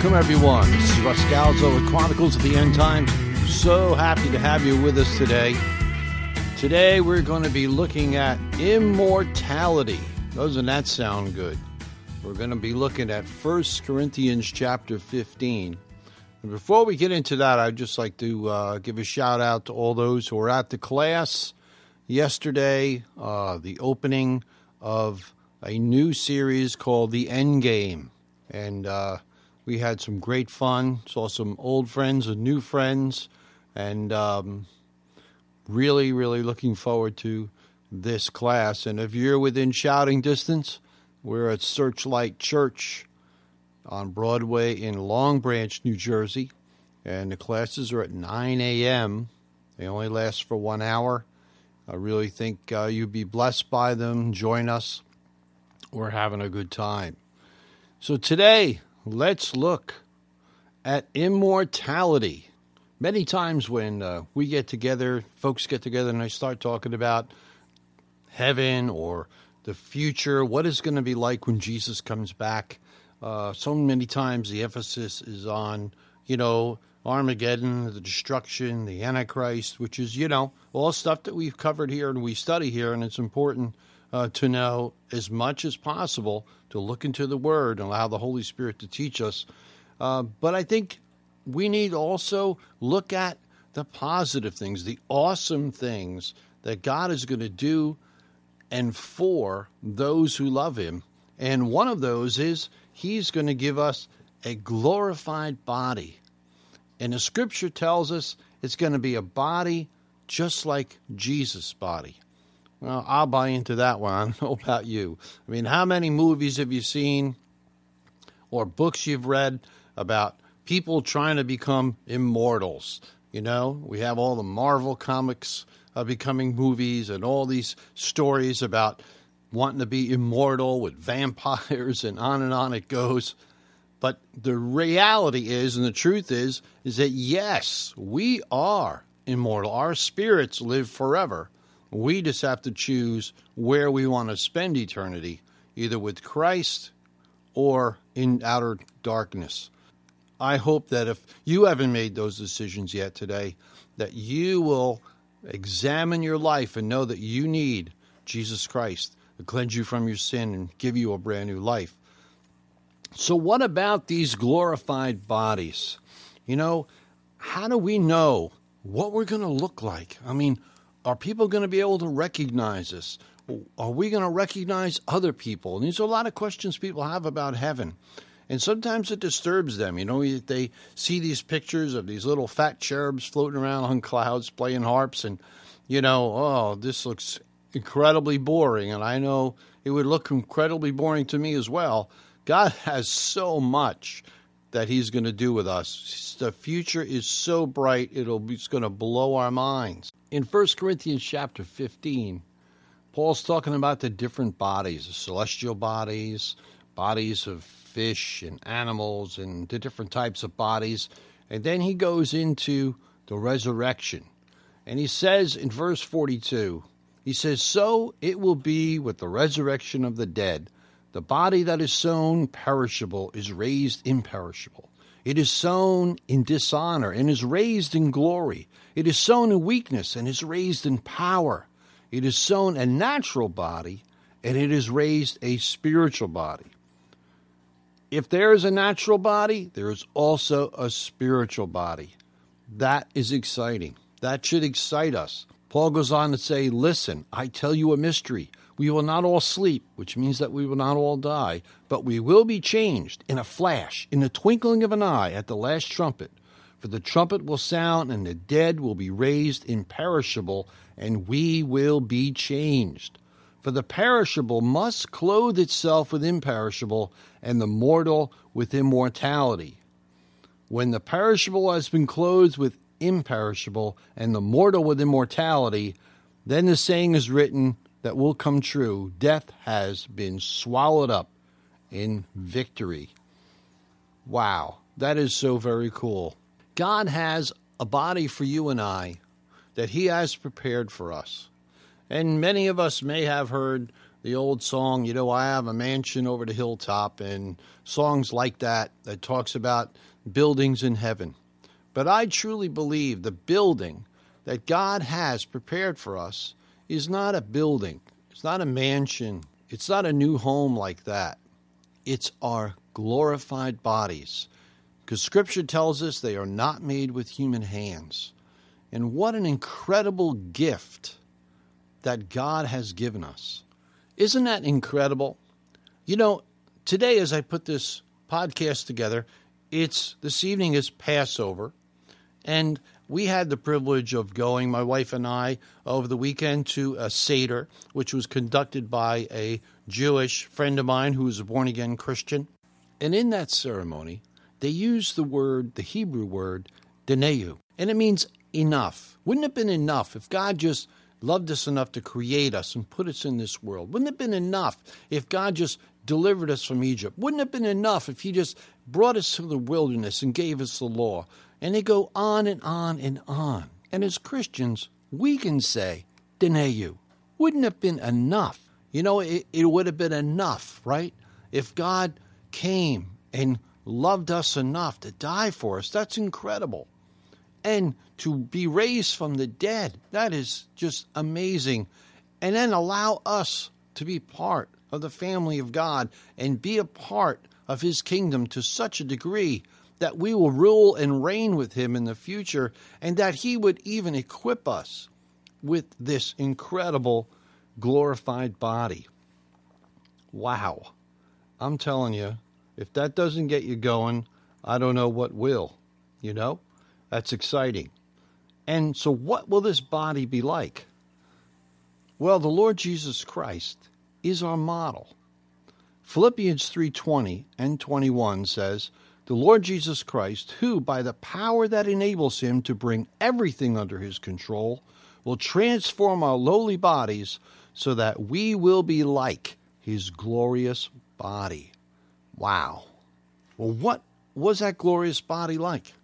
Welcome, everyone. This is Russ Scalzo with Chronicles of the End Times. So happy to have you with us today. Today, we're going to be looking at immortality. Doesn't that sound good? We're going to be looking at 1 Corinthians chapter 15. And before we get into that, I'd just like to uh, give a shout out to all those who were at the class yesterday, uh, the opening of a new series called The End Game. And uh, we had some great fun, saw some old friends and new friends, and um, really, really looking forward to this class. And if you're within shouting distance, we're at Searchlight Church on Broadway in Long Branch, New Jersey. And the classes are at 9 a.m. They only last for one hour. I really think uh, you'd be blessed by them. Join us. We're having a good time. So today, let's look at immortality. Many times when uh, we get together, folks get together and they start talking about heaven or the future, what is going to be like when Jesus comes back. Uh, so many times the emphasis is on, you know, Armageddon, the destruction, the Antichrist, which is, you know, all stuff that we've covered here and we study here, and it's important uh, to know as much as possible to look into the Word and allow the Holy Spirit to teach us. Uh, but I think we need also look at the positive things, the awesome things that God is going to do and for those who love Him. And one of those is He's going to give us a glorified body and the scripture tells us it's going to be a body just like Jesus' body. Well, I'll buy into that one. I don't know about you. I mean, how many movies have you seen or books you've read about people trying to become immortals? You know, we have all the Marvel comics uh, becoming movies and all these stories about wanting to be immortal with vampires and on and on it goes. But the reality is, and the truth is, is that yes, we are immortal. Our spirits live forever. We just have to choose where we want to spend eternity, either with Christ or in outer darkness. I hope that if you haven't made those decisions yet today, that you will examine your life and know that you need Jesus Christ to cleanse you from your sin and give you a brand new life. So, what about these glorified bodies? You know, how do we know what we're going to look like? I mean, are people going to be able to recognize us? Are we going to recognize other people? And these are a lot of questions people have about heaven. And sometimes it disturbs them. You know, they see these pictures of these little fat cherubs floating around on clouds playing harps, and, you know, oh, this looks incredibly boring. And I know it would look incredibly boring to me as well. God has so much that He's going to do with us. The future is so bright, it'll it's going to blow our minds. In 1 Corinthians chapter 15, Paul's talking about the different bodies, the celestial bodies, bodies of fish and animals, and the different types of bodies. And then he goes into the resurrection. And he says in verse 42, he says, So it will be with the resurrection of the dead. The body that is sown perishable is raised imperishable. It is sown in dishonor and is raised in glory. It is sown in weakness and is raised in power. It is sown a natural body and it is raised a spiritual body. If there is a natural body, there is also a spiritual body. That is exciting. That should excite us. Paul goes on to say, Listen, I tell you a mystery. We will not all sleep, which means that we will not all die, but we will be changed in a flash, in the twinkling of an eye, at the last trumpet. For the trumpet will sound, and the dead will be raised imperishable, and we will be changed. For the perishable must clothe itself with imperishable, and the mortal with immortality. When the perishable has been clothed with imperishable, and the mortal with immortality, then the saying is written, that will come true. Death has been swallowed up in victory. Wow, that is so very cool. God has a body for you and I that He has prepared for us. And many of us may have heard the old song, you know, I have a mansion over the hilltop, and songs like that that talks about buildings in heaven. But I truly believe the building that God has prepared for us is not a building, it's not a mansion, it's not a new home like that. It's our glorified bodies. Because Scripture tells us they are not made with human hands. And what an incredible gift that God has given us. Isn't that incredible? You know, today as I put this podcast together, it's this evening is Passover, and we had the privilege of going, my wife and I, over the weekend to a Seder, which was conducted by a Jewish friend of mine who was a born again Christian. And in that ceremony, they used the word, the Hebrew word, Dayenu, and it means enough. Wouldn't it have been enough if God just loved us enough to create us and put us in this world? Wouldn't it have been enough if God just delivered us from Egypt? Wouldn't it have been enough if He just brought us to the wilderness and gave us the law? And they go on and on and on. And as Christians, we can say, Dayenu. Wouldn't have been enough. You know, it, it would have been enough, right? If God came and loved us enough to die for us, that's incredible and to be raised from the dead. That is just amazing. And then allow us to be part of the family of God and be a part of His kingdom to such a degree that we will rule and reign with Him in the future, and that He would even equip us with this incredible glorified body. Wow. I'm telling you, if that doesn't get you going, I don't know what will, you know? That's exciting. And so, what will this body be like? Well, the Lord Jesus Christ is our model. Philippians 3:20 and 21 says, "The Lord Jesus Christ, who by the power that enables him to bring everything under his control, will transform our lowly bodies so that we will be like his glorious body." Wow. Well, what was that glorious body like?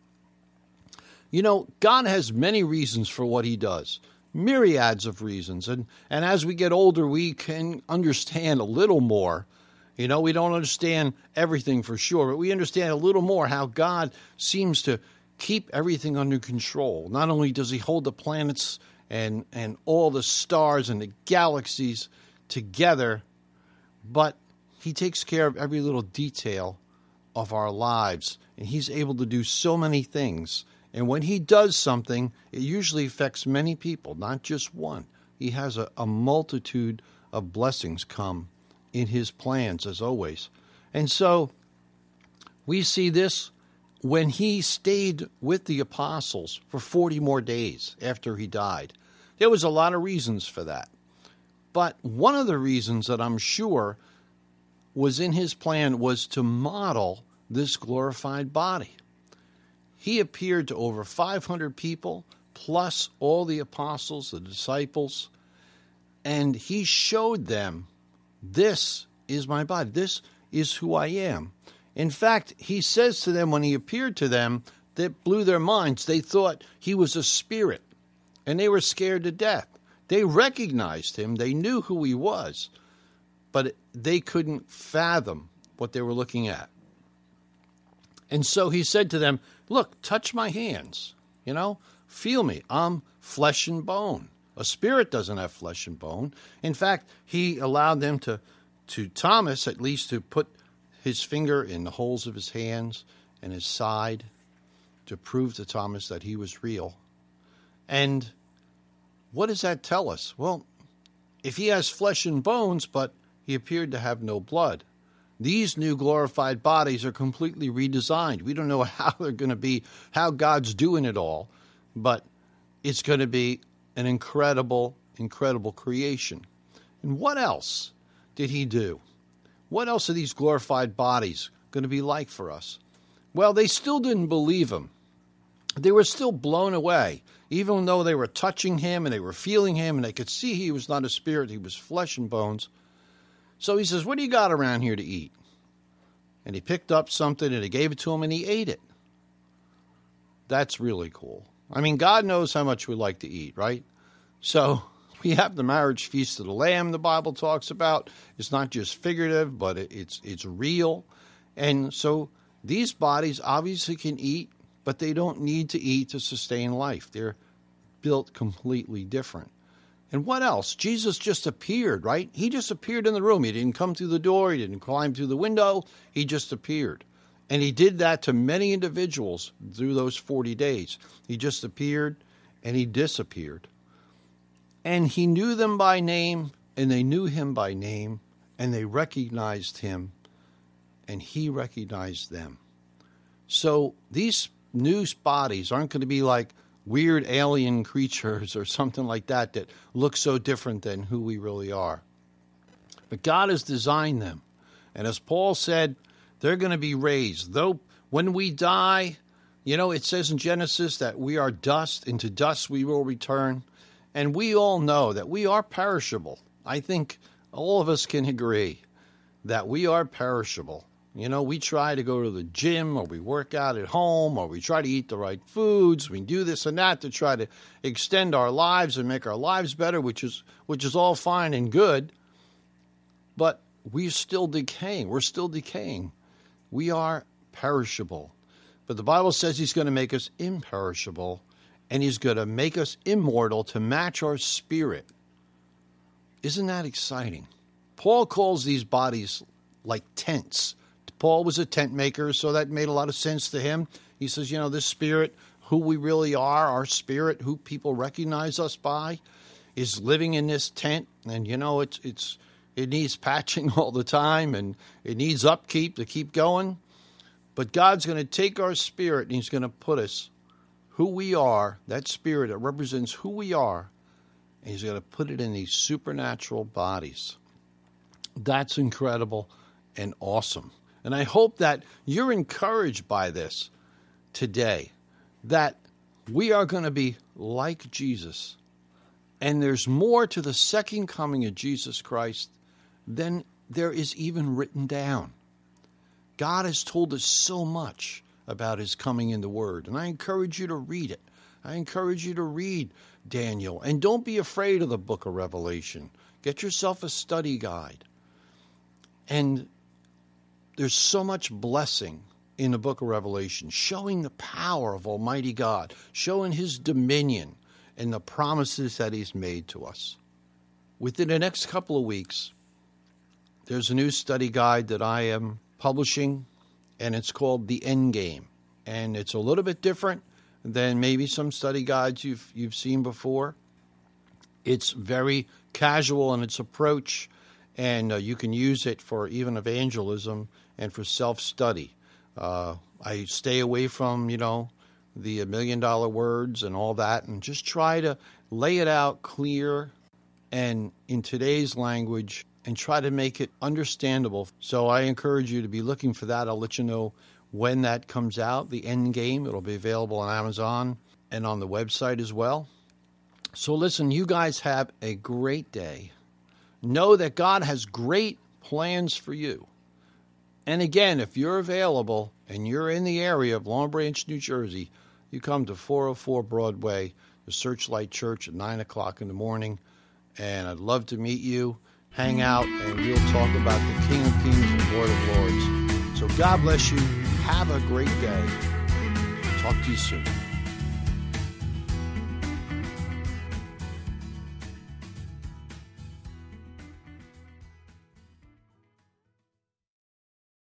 You know, God has many reasons for what he does, myriads of reasons. And, and as we get older, we can understand a little more. You know, we don't understand everything for sure, but we understand a little more how God seems to keep everything under control. Not only does he hold the planets and, and all the stars and the galaxies together, but he takes care of every little detail of our lives. And he's able to do so many things and when he does something, it usually affects many people, not just one. He has a, a multitude of blessings come in his plans, as always. And so we see this when he stayed with the apostles for 40 more days after he died. There was a lot of reasons for that. But one of the reasons that I'm sure was in his plan was to model this glorified body. He appeared to over 500 people, plus all the apostles, the disciples, and he showed them this is my body, this is who I am. In fact, he says to them when he appeared to them that blew their minds. They thought he was a spirit, and they were scared to death. They recognized him, they knew who he was, but they couldn't fathom what they were looking at. And so he said to them, Look, touch my hands. You know, feel me. I'm flesh and bone. A spirit doesn't have flesh and bone. In fact, he allowed them to, to Thomas at least to put his finger in the holes of his hands and his side to prove to Thomas that he was real. And what does that tell us? Well, if he has flesh and bones, but he appeared to have no blood, these new glorified bodies are completely redesigned. We don't know how they're going to be, how God's doing it all, but it's going to be an incredible, incredible creation. And what else did he do? What else are these glorified bodies going to be like for us? Well, they still didn't believe him. They were still blown away, even though they were touching him and they were feeling him and they could see he was not a spirit, he was flesh and bones. So he says, What do you got around here to eat? And he picked up something and he gave it to him and he ate it. That's really cool. I mean, God knows how much we like to eat, right? So we have the marriage feast of the Lamb. The Bible talks about it's not just figurative, but it's it's real, and so these bodies obviously can eat, but they don't need to eat to sustain life. They're built completely different. And what else? Jesus just appeared, right? He just appeared in the room. He didn't come through the door, he didn't climb through the window, he just appeared. And he did that to many individuals through those 40 days. He just appeared and he disappeared. And he knew them by name, and they knew him by name, and they recognized him, and he recognized them. So these new bodies aren't going to be like weird alien creatures or something like that that look so different than who we really are. But God has designed them. And as Paul said, they're going to be raised. Though when we die, you know, it says in Genesis that we are dust, into dust we will return. And we all know that we are perishable. I think all of us can agree that we are perishable. You know, we try to go to the gym or we work out at home or we try to eat the right foods. We do this and that to try to extend our lives and make our lives better, which is which is all fine and good. But we're still decaying. We're still decaying. We are perishable. But the Bible says he's going to make us imperishable and he's going to make us immortal to match our spirit. Isn't that exciting? Paul calls these bodies like tents Paul was a tent maker, so that made a lot of sense to him. He says, you know, this spirit, who we really are, our spirit, who people recognize us by, is living in this tent, and you know, it's it's it needs patching all the time, and it needs upkeep to keep going. But God's going to take our spirit and He's going to put us who we are, that spirit that represents who we are, and He's going to put it in these supernatural bodies. That's incredible and awesome. And I hope that you're encouraged by this today that we are going to be like Jesus. And there's more to the second coming of Jesus Christ than there is even written down. God has told us so much about his coming in the Word, and I encourage you to read it. I encourage you to read Daniel, and don't be afraid of the book of Revelation. Get yourself a study guide. And there's so much blessing in the book of Revelation, showing the power of Almighty God, showing His dominion and the promises that He's made to us. Within the next couple of weeks, there's a new study guide that I am publishing, and it's called The End Game. And it's a little bit different than maybe some study guides you've, you've seen before. It's very casual in its approach, and uh, you can use it for even evangelism and for self study. Uh, I stay away from, you know, the million dollar words and all that and just try to lay it out clear and in today's language and try to make it understandable. So I encourage you to be looking for that. I'll let you know when that comes out, the end game. It'll be available on Amazon and on the website as well. So listen, you guys have a great day. Know that God has great plans for you. And again, if you're available and you're in the area of Long Branch, New Jersey, you come to 404 Broadway, the Searchlight Church at 9 o'clock in the morning. And I'd love to meet you, hang out, and we'll talk about the King of Kings and Lord of Lords. So God bless you. Have a great day. Talk to you soon.